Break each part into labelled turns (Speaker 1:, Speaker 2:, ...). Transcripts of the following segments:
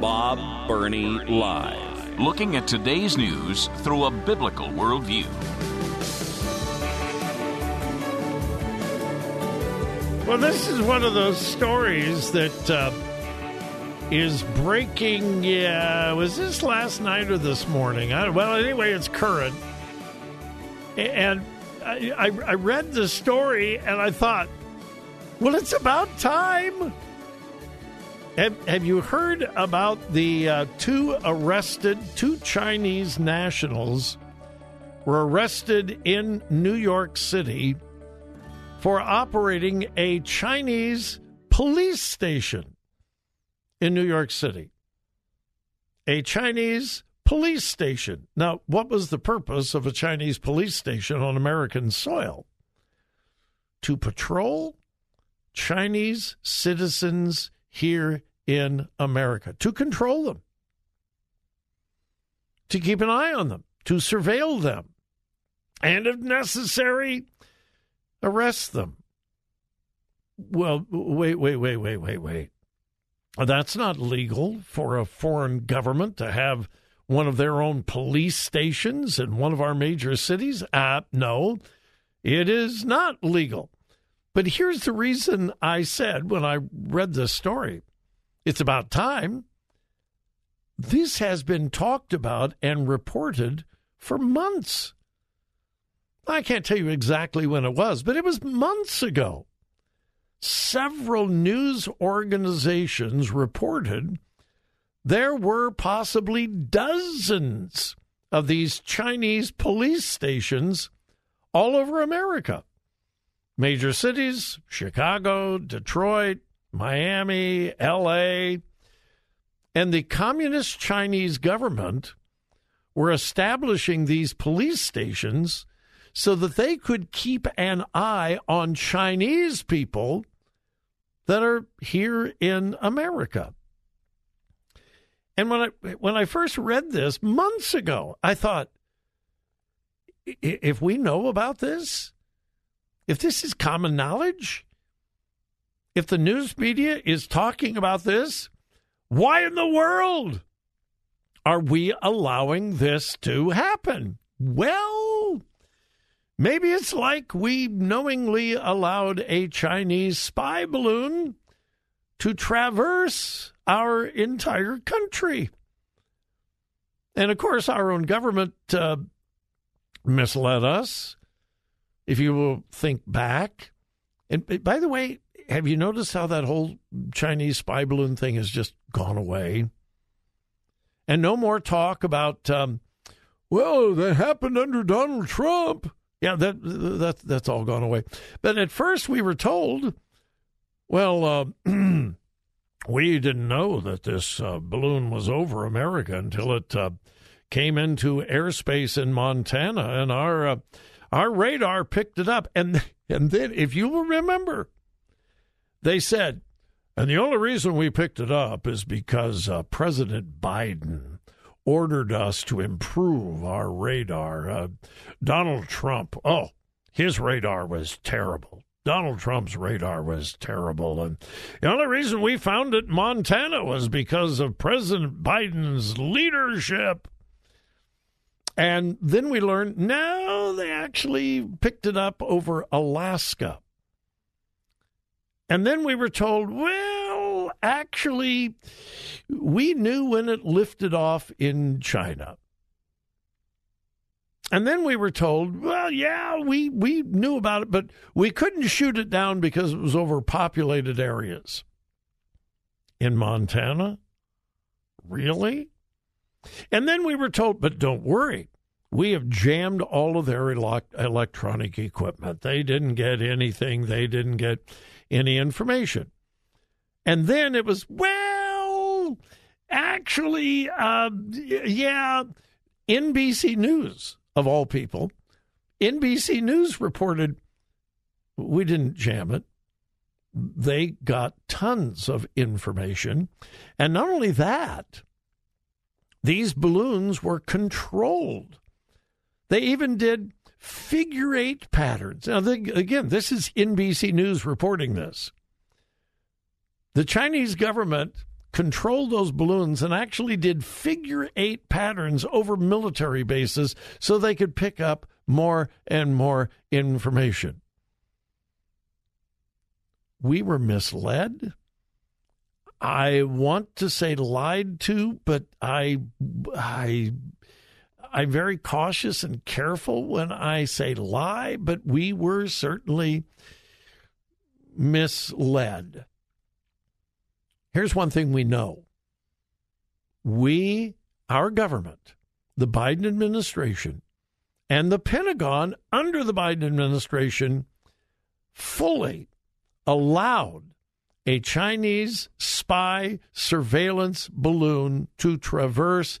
Speaker 1: Bob Burney Live. Looking at today's news through a biblical worldview.
Speaker 2: Well, this is one of those stories that uh, is breaking. Yeah, was this last night or this morning? I, well, anyway, it's current. And I, I, I read the story and I thought, well, it's about time. Have, have you heard about the uh, two arrested, two Chinese nationals were arrested in New York City for operating a Chinese police station in New York City? A Chinese police station. Now, what was the purpose of a Chinese police station on American soil? To patrol Chinese citizens here in America, to control them, to keep an eye on them, to surveil them, and if necessary, arrest them. Well, wait, wait, wait, wait, wait, wait. That's not legal for a foreign government to have one of their own police stations in one of our major cities? Uh, no, it is not legal. But here's the reason I said when I read this story it's about time. This has been talked about and reported for months. I can't tell you exactly when it was, but it was months ago. Several news organizations reported there were possibly dozens of these Chinese police stations all over America. Major cities Chicago, Detroit, Miami, LA, and the communist Chinese government were establishing these police stations so that they could keep an eye on Chinese people that are here in America. And when I when I first read this months ago, I thought if we know about this, if this is common knowledge, if the news media is talking about this, why in the world are we allowing this to happen? Well, maybe it's like we knowingly allowed a Chinese spy balloon to traverse our entire country. And of course, our own government uh, misled us. If you will think back, and by the way, have you noticed how that whole Chinese spy balloon thing has just gone away? And no more talk about, um, well, that happened under Donald Trump. Yeah, that that that's all gone away. But at first, we were told, well, uh, we didn't know that this uh, balloon was over America until it uh, came into airspace in Montana, and our uh, our radar picked it up. And and then, if you will remember, they said, and the only reason we picked it up is because uh, President Biden ordered us to improve our radar. Uh, Donald Trump, oh, his radar was terrible. Donald Trump's radar was terrible. And the only reason we found it Montana was because of President Biden's leadership. And then we learned no, they actually picked it up over Alaska. And then we were told, well, actually, we knew when it lifted off in China. And then we were told, well, yeah, we, we knew about it, but we couldn't shoot it down because it was over populated areas. In Montana? Really? And then we were told, but don't worry, we have jammed all of their electronic equipment. They didn't get anything, they didn't get any information. And then it was, well, actually, uh, yeah, NBC News, of all people, NBC News reported we didn't jam it. They got tons of information. And not only that, these balloons were controlled. They even did figure eight patterns. Now, they, again, this is NBC News reporting this. The Chinese government controlled those balloons and actually did figure eight patterns over military bases so they could pick up more and more information. We were misled. I want to say lied to, but I I I'm very cautious and careful when I say lie, but we were certainly misled. Here's one thing we know. We, our government, the Biden administration, and the Pentagon under the Biden administration fully allowed a Chinese spy surveillance balloon to traverse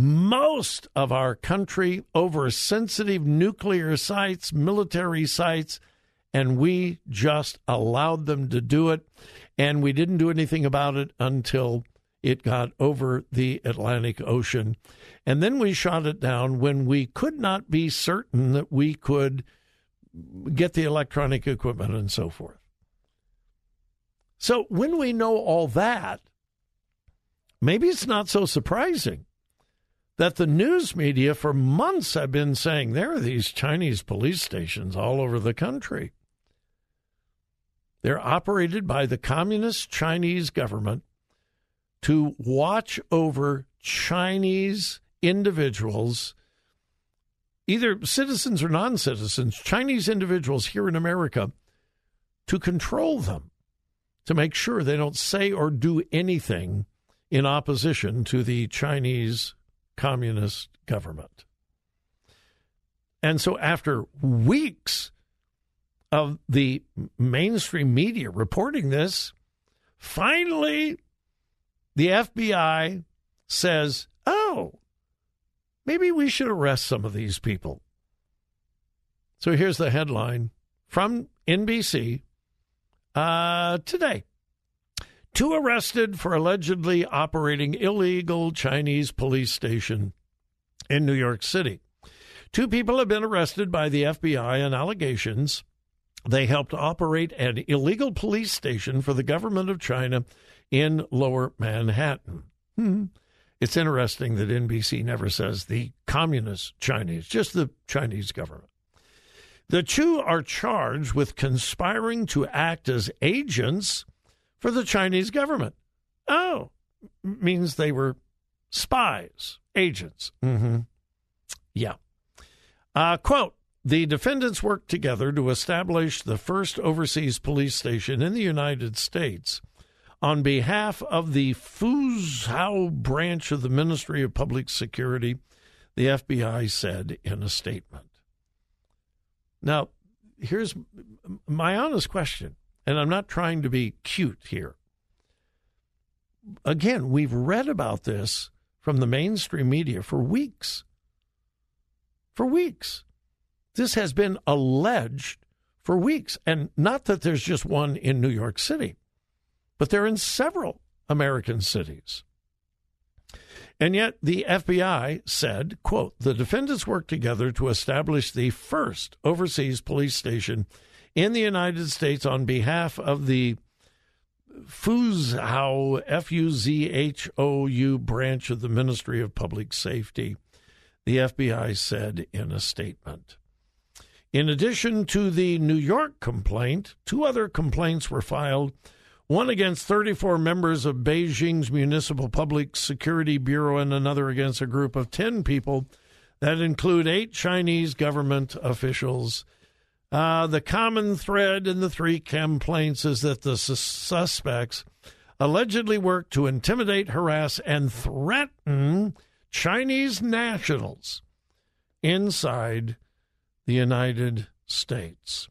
Speaker 2: most of our country over sensitive nuclear sites, military sites, and we just allowed them to do it. And we didn't do anything about it until it got over the Atlantic Ocean. And then we shot it down when we could not be certain that we could get the electronic equipment and so forth. So when we know all that, maybe it's not so surprising that the news media for months have been saying there are these Chinese police stations all over the country. They're operated by the communist Chinese government to watch over Chinese individuals, either citizens or non citizens, Chinese individuals here in America, to control them to make sure they don't say or do anything in opposition to the Chinese communist government. And so, after weeks of the mainstream media reporting this, finally the FBI says, oh, maybe we should arrest some of these people. So here's the headline from NBC uh, today. Two arrested for allegedly operating illegal Chinese police station in New York City. Two people have been arrested by the FBI on allegations they helped operate an illegal police station for the government of China in lower Manhattan. Hmm. It's interesting that NBC never says the communist Chinese, just the Chinese government. The two are charged with conspiring to act as agents for the Chinese government. Oh, means they were spies, agents. Mm-hmm. Yeah. Uh, quote The defendants worked together to establish the first overseas police station in the United States on behalf of the Fuzhou branch of the Ministry of Public Security, the FBI said in a statement. Now, here's my honest question, and I'm not trying to be cute here. Again, we've read about this from the mainstream media for weeks. For weeks. This has been alleged for weeks. And not that there's just one in New York City, but they're in several American cities. And yet the FBI said, quote, the defendants worked together to establish the first overseas police station in the United States on behalf of the Fuzhou, F U Z H O U branch of the Ministry of Public Safety, the FBI said in a statement. In addition to the New York complaint, two other complaints were filed one against 34 members of Beijing's Municipal Public Security Bureau, and another against a group of 10 people that include eight Chinese government officials. Uh, the common thread in the three complaints is that the suspects allegedly worked to intimidate, harass, and threaten Chinese nationals inside the United States.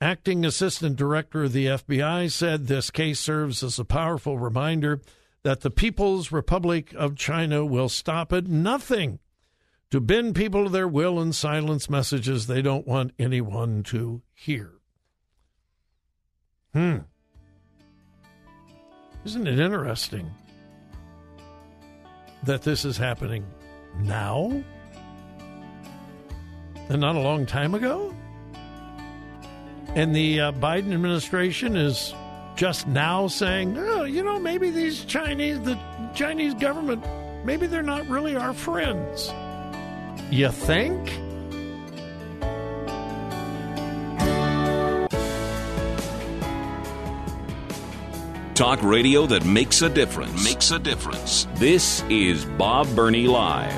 Speaker 2: Acting Assistant Director of the FBI said this case serves as a powerful reminder that the People's Republic of China will stop at nothing to bend people to their will and silence messages they don't want anyone to hear. Hmm. Isn't it interesting that this is happening now and not a long time ago? And the uh, Biden administration is just now saying, oh, you know, maybe these Chinese, the Chinese government, maybe they're not really our friends. You think?
Speaker 1: Talk radio that makes a difference. Makes a difference. This is Bob Burney Live.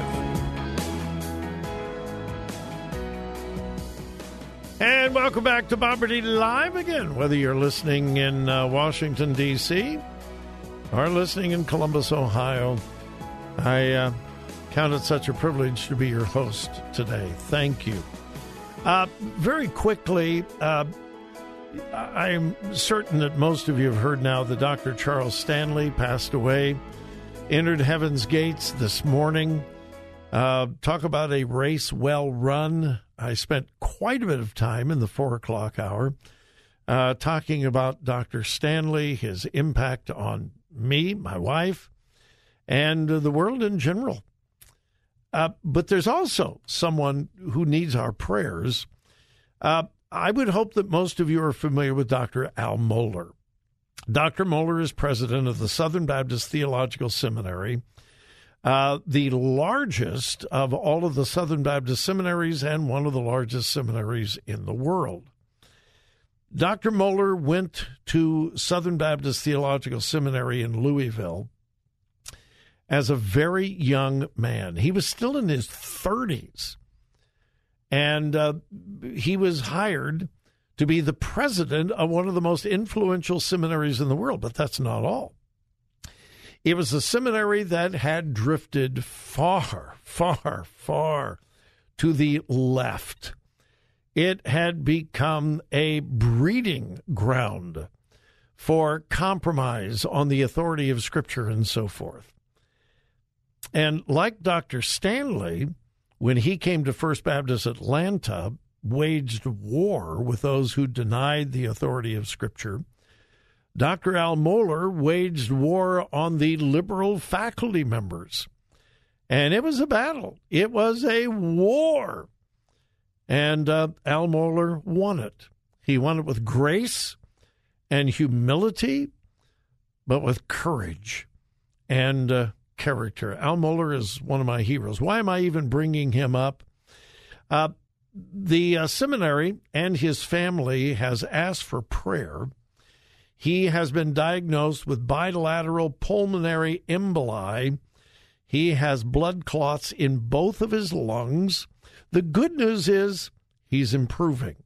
Speaker 2: And welcome back to Bob Burney Live again, whether you're listening in uh, Washington, D.C. or listening in Columbus, Ohio. I uh, count it such a privilege to be your host today. Thank you. Uh, very quickly, uh, I'm certain that most of you have heard now that Dr. Charles Stanley passed away, entered heaven's gates this morning. Uh, talk about a race well run. I spent quite a bit of time in the four o'clock hour uh, talking about Dr. Stanley, his impact on me, my wife, and the world in general. Uh, but there's also someone who needs our prayers. Uh, I would hope that most of you are familiar with Dr. Al Mohler. Dr. Mohler is president of the Southern Baptist Theological Seminary, uh, the largest of all of the Southern Baptist seminaries and one of the largest seminaries in the world. Dr. Mohler went to Southern Baptist Theological Seminary in Louisville as a very young man. He was still in his 30s and uh, he was hired to be the president of one of the most influential seminaries in the world. But that's not all. It was a seminary that had drifted far, far, far to the left. It had become a breeding ground for compromise on the authority of Scripture and so forth. And like Dr. Stanley, when he came to First Baptist Atlanta, waged war with those who denied the authority of Scripture. Dr. Al Mohler waged war on the liberal faculty members. And it was a battle, it was a war. And uh, Al Mohler won it. He won it with grace and humility, but with courage and uh, character. Al Mohler is one of my heroes. Why am I even bringing him up? Uh, the uh, seminary and his family has asked for prayer. He has been diagnosed with bilateral pulmonary emboli. He has blood clots in both of his lungs. The good news is he's improving.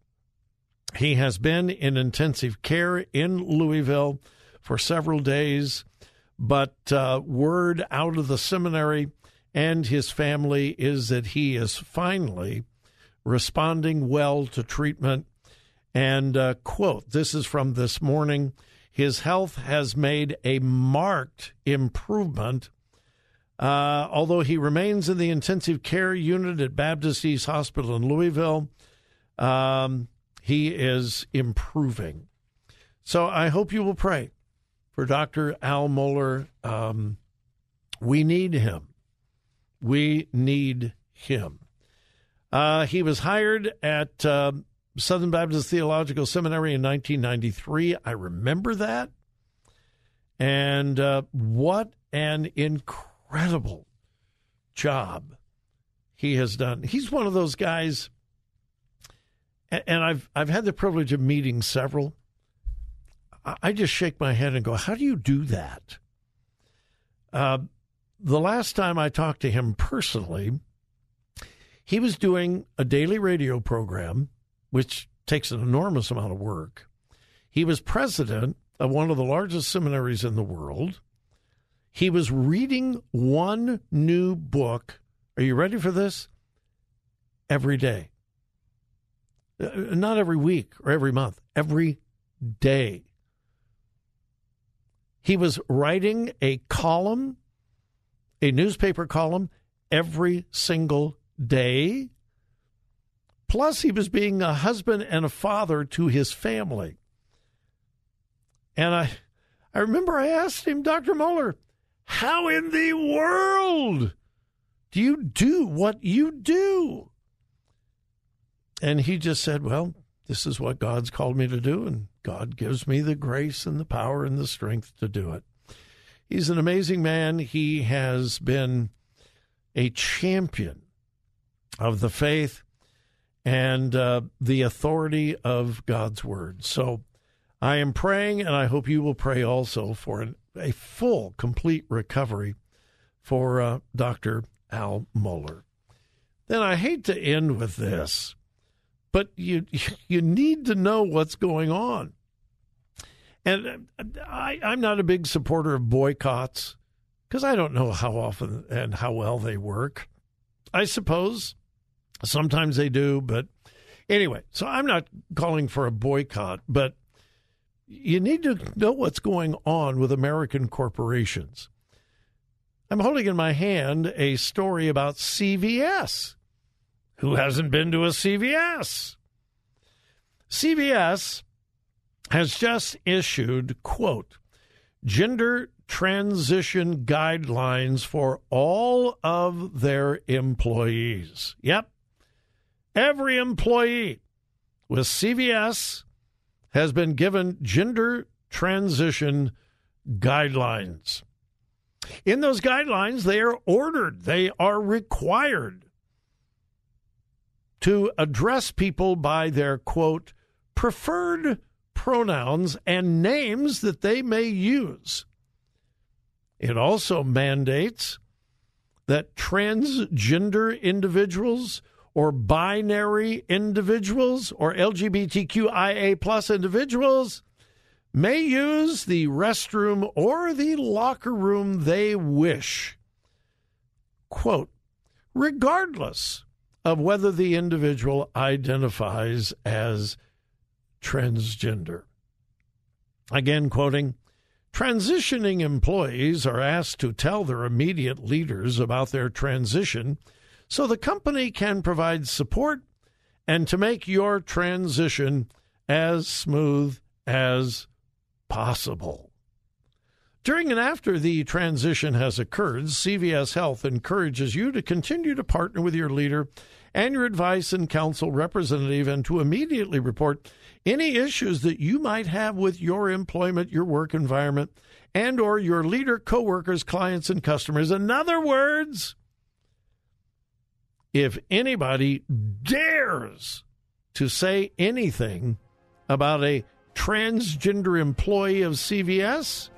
Speaker 2: He has been in intensive care in Louisville for several days. But uh, word out of the seminary and his family is that he is finally responding well to treatment. And, uh, quote, this is from this morning his health has made a marked improvement. Uh, although he remains in the intensive care unit at Baptist East Hospital in Louisville, um, he is improving. So I hope you will pray for Dr. Al Mohler. Um, we need him. We need him. Uh, he was hired at uh, Southern Baptist Theological Seminary in 1993. I remember that. And uh, what an incredible job he has done. He's one of those guys, and I've I've had the privilege of meeting several I just shake my head and go, How do you do that? Uh, the last time I talked to him personally, he was doing a daily radio program, which takes an enormous amount of work. He was president of one of the largest seminaries in the world. He was reading one new book Are you ready for this? Every day. Uh, not every week or every month, every day. He was writing a column, a newspaper column, every single day. Plus, he was being a husband and a father to his family. And I, I remember I asked him, Dr. Mohler, how in the world do you do what you do? And he just said, Well, this is what God's called me to do, and God gives me the grace and the power and the strength to do it. He's an amazing man. He has been a champion of the faith and uh, the authority of God's word. So I am praying, and I hope you will pray also for an, a full, complete recovery for uh, Dr. Al Mohler. Then I hate to end with this but you you need to know what's going on. And I, I'm not a big supporter of boycotts because I don't know how often and how well they work. I suppose sometimes they do, but anyway, so I'm not calling for a boycott, but you need to know what's going on with American corporations. I'm holding in my hand a story about CVS. Who hasn't been to a CVS? CVS has just issued, quote, gender transition guidelines for all of their employees. Yep. Every employee with CVS has been given gender transition guidelines. In those guidelines, they are ordered, they are required to address people by their quote preferred pronouns and names that they may use. It also mandates that transgender individuals or binary individuals or LGBTQIA plus individuals may use the restroom or the locker room they wish. Quote, regardless of whether the individual identifies as transgender. Again, quoting, transitioning employees are asked to tell their immediate leaders about their transition so the company can provide support and to make your transition as smooth as possible. During and after the transition has occurred, CVS Health encourages you to continue to partner with your leader and your advice and counsel representative and to immediately report any issues that you might have with your employment, your work environment, and or your leader, coworkers, clients and customers. In other words, if anybody dares to say anything about a transgender employee of CVS,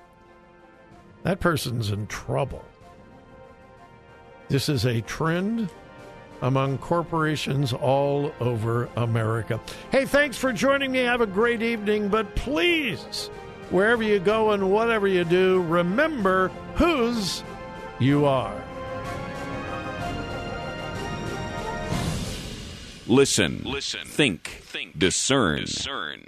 Speaker 2: that person's in trouble. This is a trend among corporations all over America. Hey, thanks for joining me. Have a great evening, but please, wherever you go and whatever you do, remember whose you are.
Speaker 1: Listen, listen, think, think, discern. discern.